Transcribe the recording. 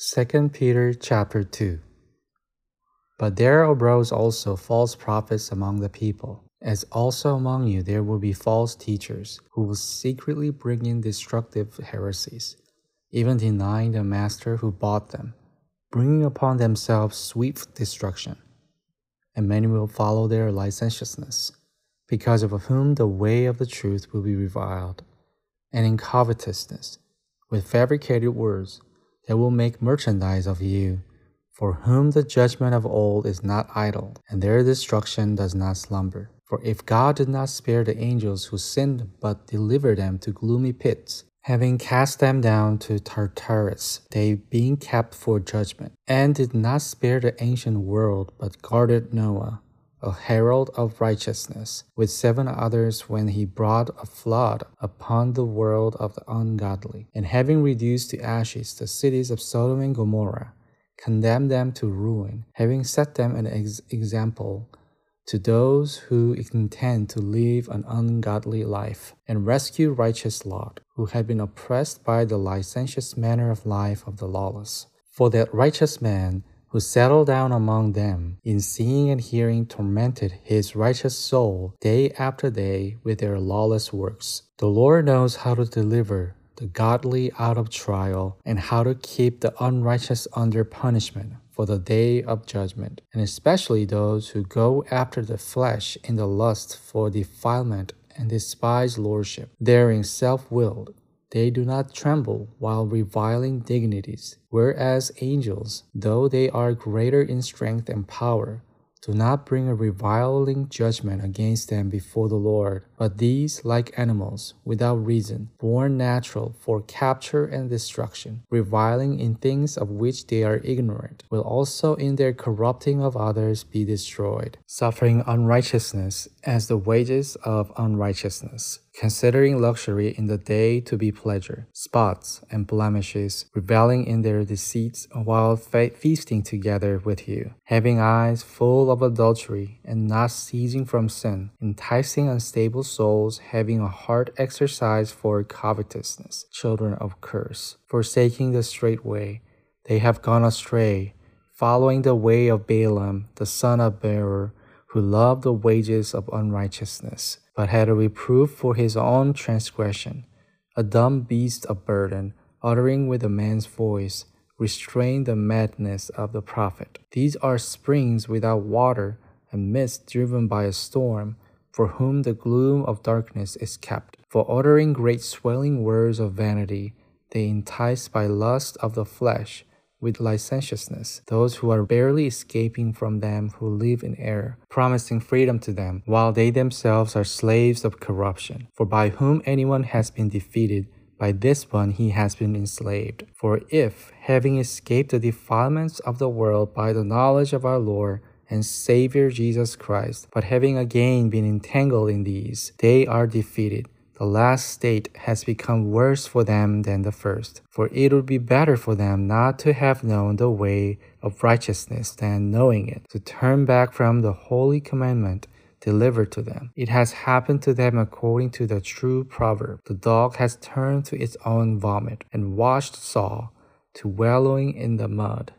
2 Peter chapter 2 But there arose also false prophets among the people, as also among you there will be false teachers, who will secretly bring in destructive heresies, even denying the master who bought them, bringing upon themselves swift destruction. And many will follow their licentiousness, because of whom the way of the truth will be reviled, and in covetousness, with fabricated words, they will make merchandise of you, for whom the judgment of old is not idle, and their destruction does not slumber. For if God did not spare the angels who sinned, but delivered them to gloomy pits, having cast them down to Tartarus, they being kept for judgment, and did not spare the ancient world, but guarded Noah, a herald of righteousness, with seven others when he brought a flood upon the world of the ungodly, and having reduced to ashes the cities of Sodom and Gomorrah, condemned them to ruin, having set them an ex- example to those who intend to live an ungodly life, and rescue righteous Lot, who had been oppressed by the licentious manner of life of the lawless. For that righteous man who settled down among them, in seeing and hearing tormented his righteous soul day after day with their lawless works. The Lord knows how to deliver the godly out of trial and how to keep the unrighteous under punishment for the day of judgment, and especially those who go after the flesh in the lust for defilement and despise lordship, daring self willed they do not tremble while reviling dignities, whereas angels, though they are greater in strength and power, do not bring a reviling judgment against them before the Lord. But these, like animals, without reason, born natural for capture and destruction, reviling in things of which they are ignorant, will also in their corrupting of others be destroyed, suffering unrighteousness as the wages of unrighteousness considering luxury in the day to be pleasure, spots and blemishes, reveling in their deceits while fe- feasting together with you, having eyes full of adultery and not ceasing from sin, enticing unstable souls, having a heart exercised for covetousness, children of curse, forsaking the straight way. They have gone astray, following the way of Balaam, the son of Beor, who loved the wages of unrighteousness but had a reproof for his own transgression. A dumb beast of burden, uttering with a man's voice, restrained the madness of the prophet. These are springs without water, and mist driven by a storm, for whom the gloom of darkness is kept. For uttering great swelling words of vanity, they entice by lust of the flesh with licentiousness, those who are barely escaping from them who live in error, promising freedom to them, while they themselves are slaves of corruption. For by whom anyone has been defeated, by this one he has been enslaved. For if, having escaped the defilements of the world by the knowledge of our Lord, and Savior Jesus Christ, but having again been entangled in these, they are defeated the last state has become worse for them than the first. For it would be better for them not to have known the way of righteousness than knowing it, to turn back from the holy commandment delivered to them. It has happened to them according to the true proverb The dog has turned to its own vomit and washed sow to wallowing in the mud.